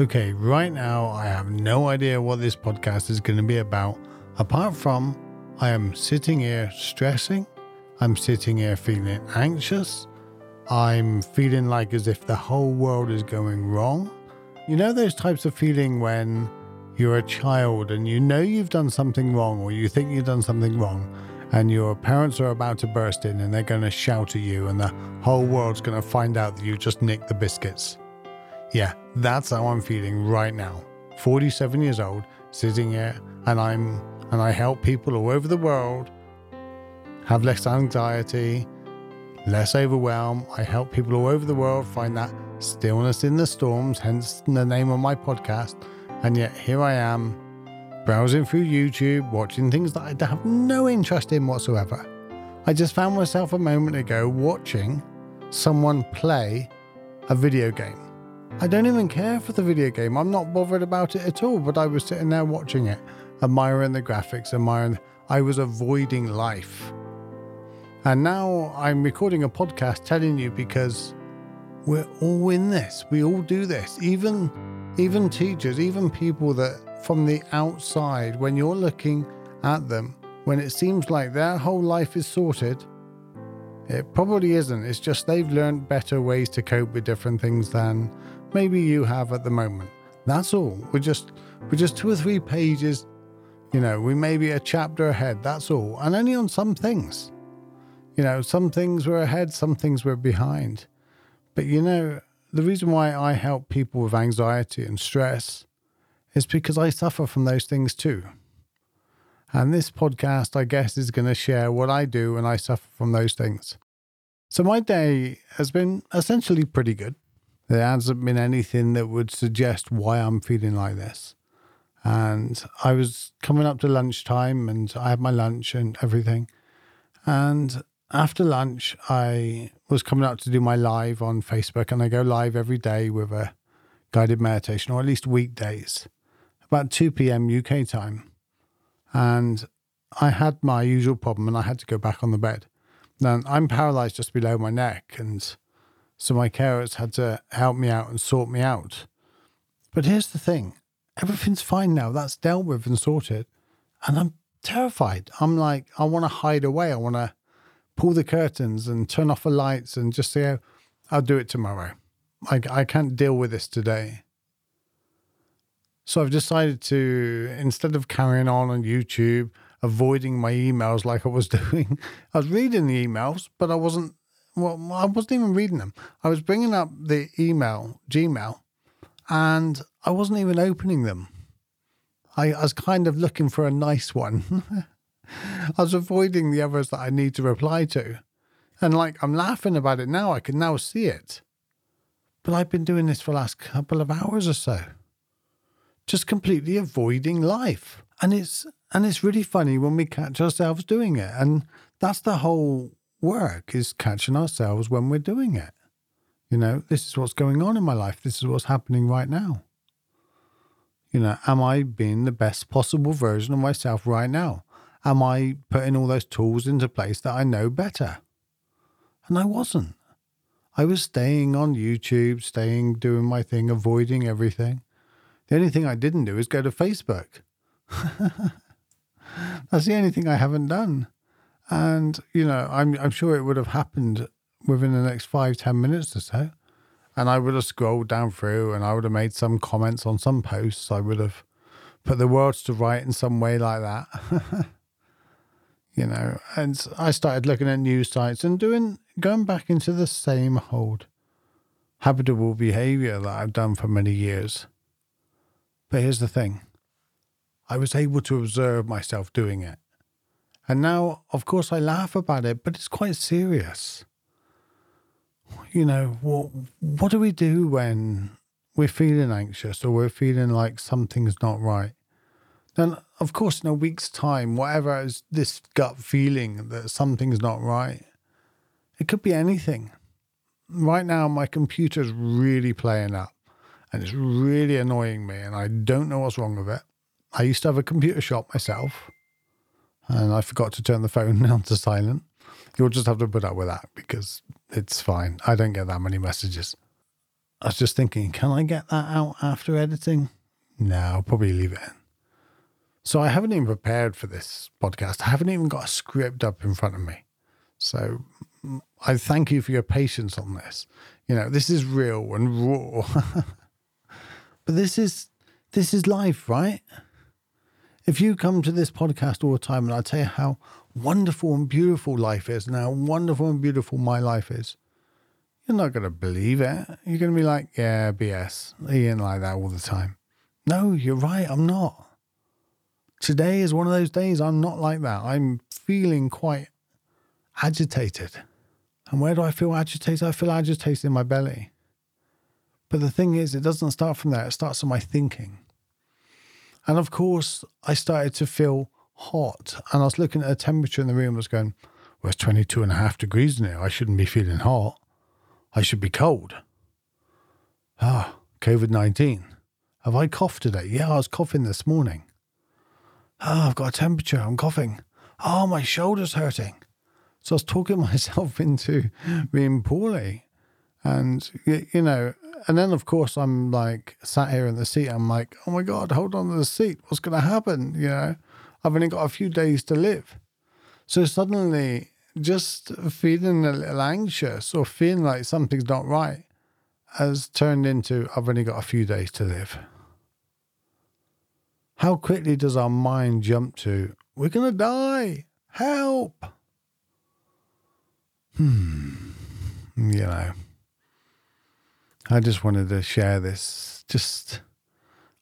Okay, right now I have no idea what this podcast is going to be about, apart from I am sitting here stressing, I'm sitting here feeling anxious, I'm feeling like as if the whole world is going wrong. You know, those types of feeling when you're a child and you know you've done something wrong or you think you've done something wrong and your parents are about to burst in and they're going to shout at you and the whole world's going to find out that you just nicked the biscuits. Yeah, that's how I'm feeling right now. 47 years old, sitting here, and I'm and I help people all over the world have less anxiety, less overwhelm. I help people all over the world find that stillness in the storms, hence the name of my podcast. And yet here I am, browsing through YouTube, watching things that I have no interest in whatsoever. I just found myself a moment ago watching someone play a video game. I don't even care for the video game. I'm not bothered about it at all, but I was sitting there watching it, admiring the graphics, admiring. I was avoiding life. And now I'm recording a podcast telling you because we're all in this. We all do this. Even even teachers, even people that from the outside, when you're looking at them, when it seems like their whole life is sorted, it probably isn't. It's just they've learned better ways to cope with different things than maybe you have at the moment. That's all. We're just we're just two or three pages, you know, we may be a chapter ahead, that's all. And only on some things. You know, some things we're ahead, some things we're behind. But you know, the reason why I help people with anxiety and stress is because I suffer from those things too. And this podcast, I guess, is going to share what I do when I suffer from those things. So my day has been essentially pretty good. There hasn't been anything that would suggest why I'm feeling like this. And I was coming up to lunchtime and I had my lunch and everything. And after lunch, I was coming up to do my live on Facebook, and I go live every day with a guided meditation, or at least weekdays, about 2 p.m. UK time. And I had my usual problem, and I had to go back on the bed. Now, I'm paralyzed just below my neck, and so my carers had to help me out and sort me out. But here's the thing everything's fine now. That's dealt with and sorted. And I'm terrified. I'm like, I want to hide away. I want to pull the curtains and turn off the lights and just say, I'll do it tomorrow. I, I can't deal with this today. So I've decided to, instead of carrying on on YouTube, avoiding my emails like I was doing, I was reading the emails, but I wasn't, well, I wasn't even reading them. I was bringing up the email, Gmail, and I wasn't even opening them. I, I was kind of looking for a nice one. I was avoiding the others that I need to reply to. And like, I'm laughing about it now. I can now see it. But I've been doing this for the last couple of hours or so. Just completely avoiding life. And it's and it's really funny when we catch ourselves doing it. And that's the whole work is catching ourselves when we're doing it. You know, this is what's going on in my life. This is what's happening right now. You know, am I being the best possible version of myself right now? am I putting all those tools into place that I know better? And I wasn't. I was staying on YouTube, staying, doing my thing, avoiding everything. The only thing I didn't do is go to Facebook. That's the only thing I haven't done. And, you know, I'm, I'm sure it would have happened within the next five, ten minutes or so. And I would have scrolled down through and I would have made some comments on some posts. I would have put the words to right in some way like that. you know, and I started looking at news sites and doing going back into the same old habitable behavior that I've done for many years. But here's the thing I was able to observe myself doing it. And now, of course, I laugh about it, but it's quite serious. You know, what, what do we do when we're feeling anxious or we're feeling like something's not right? And of course, in a week's time, whatever is this gut feeling that something's not right, it could be anything. Right now, my computer's really playing up and it's really annoying me, and I don't know what's wrong with it. I used to have a computer shop myself, and I forgot to turn the phone down to silent. You'll just have to put up with that because it's fine. I don't get that many messages. I was just thinking, can I get that out after editing? No, I'll probably leave it in. So I haven't even prepared for this podcast. I haven't even got a script up in front of me. So mm, I thank you for your patience on this. You know, this is real and raw. but this is this is life, right? If you come to this podcast all the time and I tell you how wonderful and beautiful life is and how wonderful and beautiful my life is, you're not going to believe it. You're going to be like, yeah, BS. He ain't like that all the time. No, you're right. I'm not. Today is one of those days I'm not like that. I'm feeling quite agitated. And where do I feel agitated? I feel agitated in my belly. But the thing is, it doesn't start from there, it starts in my thinking. And of course, I started to feel hot. And I was looking at the temperature in the room, I was going, well, it's 22 and a half degrees in here. I shouldn't be feeling hot. I should be cold. Ah, COVID 19. Have I coughed today? Yeah, I was coughing this morning. Oh, I've got a temperature. I'm coughing. Oh, my shoulder's hurting. So I was talking myself into being poorly. And, you know, and then of course I'm like sat here in the seat. I'm like, oh my God, hold on to the seat. What's going to happen? You know, I've only got a few days to live. So suddenly, just feeling a little anxious or feeling like something's not right has turned into, I've only got a few days to live. How quickly does our mind jump to, we're going to die? Help! Hmm. You know, I just wanted to share this. Just,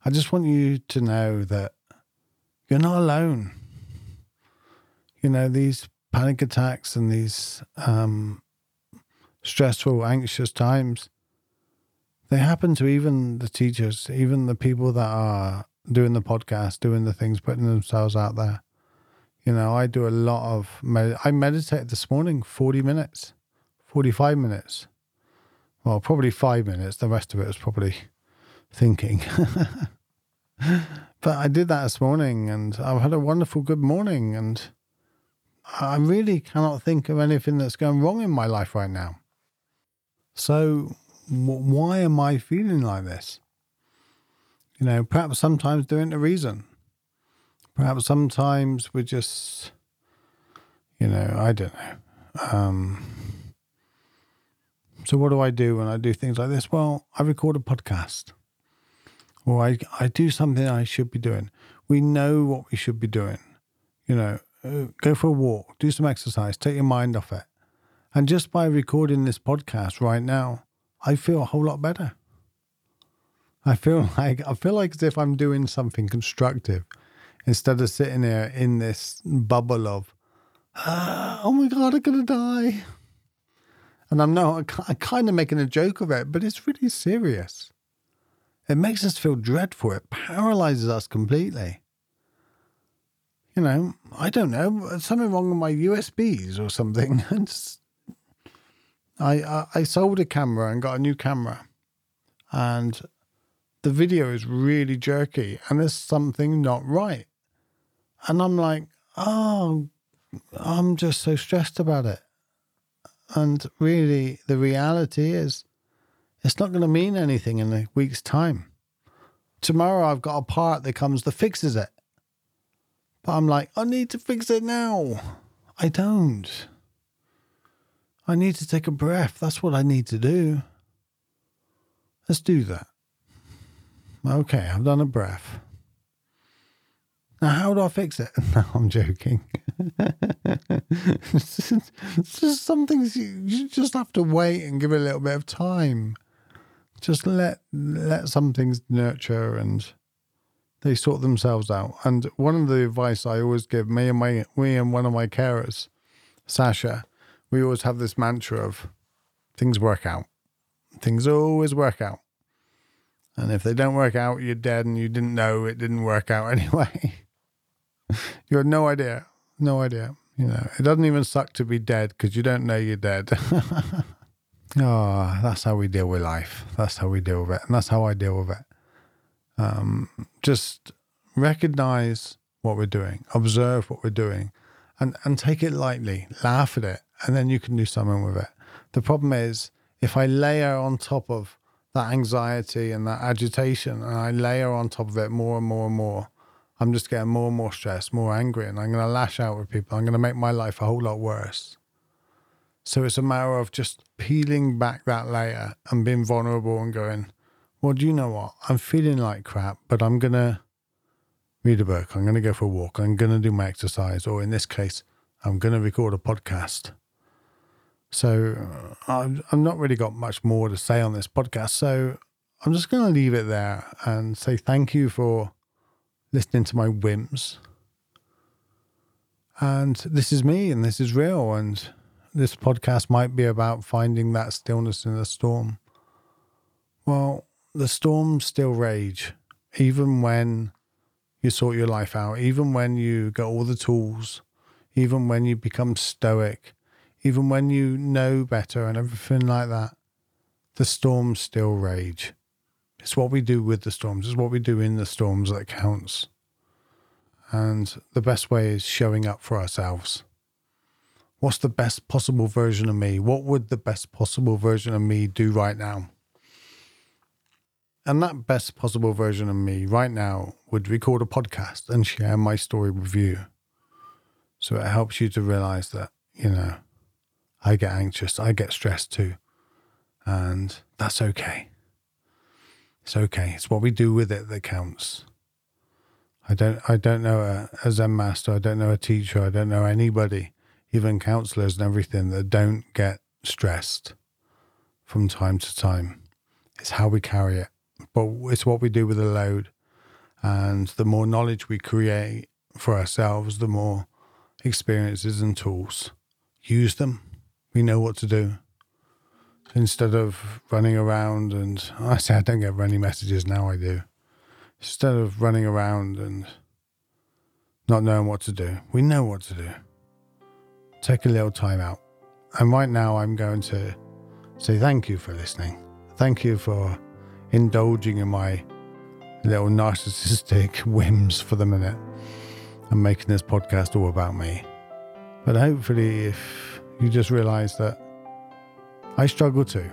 I just want you to know that you're not alone. You know, these panic attacks and these um, stressful, anxious times, they happen to even the teachers, even the people that are doing the podcast, doing the things, putting themselves out there. You know, I do a lot of, med- I meditated this morning 40 minutes, 45 minutes. Well, probably five minutes. The rest of it was probably thinking. but I did that this morning and I've had a wonderful good morning. And I really cannot think of anything that's going wrong in my life right now. So, why am I feeling like this? You know, perhaps sometimes there isn't a reason. Perhaps sometimes we're just, you know, I don't know. Um, so, what do I do when I do things like this? Well, I record a podcast or I, I do something I should be doing. We know what we should be doing. You know, uh, go for a walk, do some exercise, take your mind off it. And just by recording this podcast right now, I feel a whole lot better. I feel like I feel like as if I'm doing something constructive instead of sitting there in this bubble of, ah, oh my god, I'm gonna die. And I'm not I'm kind of making a joke of it, but it's really serious. It makes us feel dreadful. It paralyzes us completely. You know, I don't know, something wrong with my USBs or something. I, I I sold a camera and got a new camera, and the video is really jerky and there's something not right. And I'm like, oh, I'm just so stressed about it. And really, the reality is, it's not going to mean anything in a week's time. Tomorrow, I've got a part that comes that fixes it. But I'm like, I need to fix it now. I don't. I need to take a breath. That's what I need to do. Let's do that. Okay, I've done a breath. Now, how do I fix it? No, I'm joking. it's, just some things you, you just have to wait and give it a little bit of time. Just let let some things nurture and they sort themselves out. And one of the advice I always give me and my me and one of my carers, Sasha, we always have this mantra of things work out. Things always work out. And if they don't work out, you're dead and you didn't know it didn't work out anyway. You had no idea. No idea. You know, it doesn't even suck to be dead because you don't know you're dead. oh, that's how we deal with life. That's how we deal with it. And that's how I deal with it. Um, just recognize what we're doing, observe what we're doing, and, and take it lightly, laugh at it, and then you can do something with it. The problem is, if I layer on top of that anxiety and that agitation, and I layer on top of it more and more and more, I'm just getting more and more stressed, more angry, and I'm going to lash out with people. I'm going to make my life a whole lot worse. So it's a matter of just peeling back that layer and being vulnerable and going, well, do you know what? I'm feeling like crap, but I'm going to read a book. I'm going to go for a walk. I'm going to do my exercise. Or in this case, I'm going to record a podcast. So uh, I've, I've not really got much more to say on this podcast. So I'm just going to leave it there and say thank you for listening to my whims. And this is me and this is real. And this podcast might be about finding that stillness in the storm. Well, the storms still rage, even when you sort your life out, even when you get all the tools, even when you become stoic, even when you know better and everything like that, the storms still rage. It's what we do with the storms, it's what we do in the storms that counts. And the best way is showing up for ourselves. What's the best possible version of me? What would the best possible version of me do right now? And that best possible version of me right now would record a podcast and share my story with you. So it helps you to realize that, you know, I get anxious, I get stressed too. And that's okay. It's okay. It's what we do with it that counts. I don't I don't know uh, a, a Zen master, I don't know a teacher, I don't know anybody, even counselors and everything that don't get stressed from time to time. It's how we carry it. But it's what we do with the load. And the more knowledge we create for ourselves, the more experiences and tools. Use them we know what to do. Instead of running around and I say I don't get running messages now, I do. Instead of running around and not knowing what to do, we know what to do. Take a little time out. And right now, I'm going to say thank you for listening. Thank you for indulging in my little narcissistic whims for the minute and making this podcast all about me. But hopefully, if you just realize that I struggle too.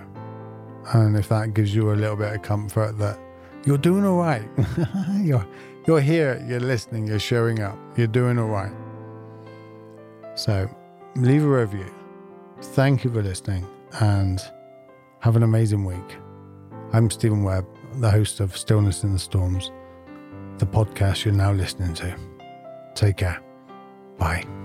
And if that gives you a little bit of comfort that you're doing all right, you're, you're here, you're listening, you're showing up, you're doing all right. So leave a review. Thank you for listening and have an amazing week. I'm Stephen Webb, the host of Stillness in the Storms, the podcast you're now listening to. Take care. Bye.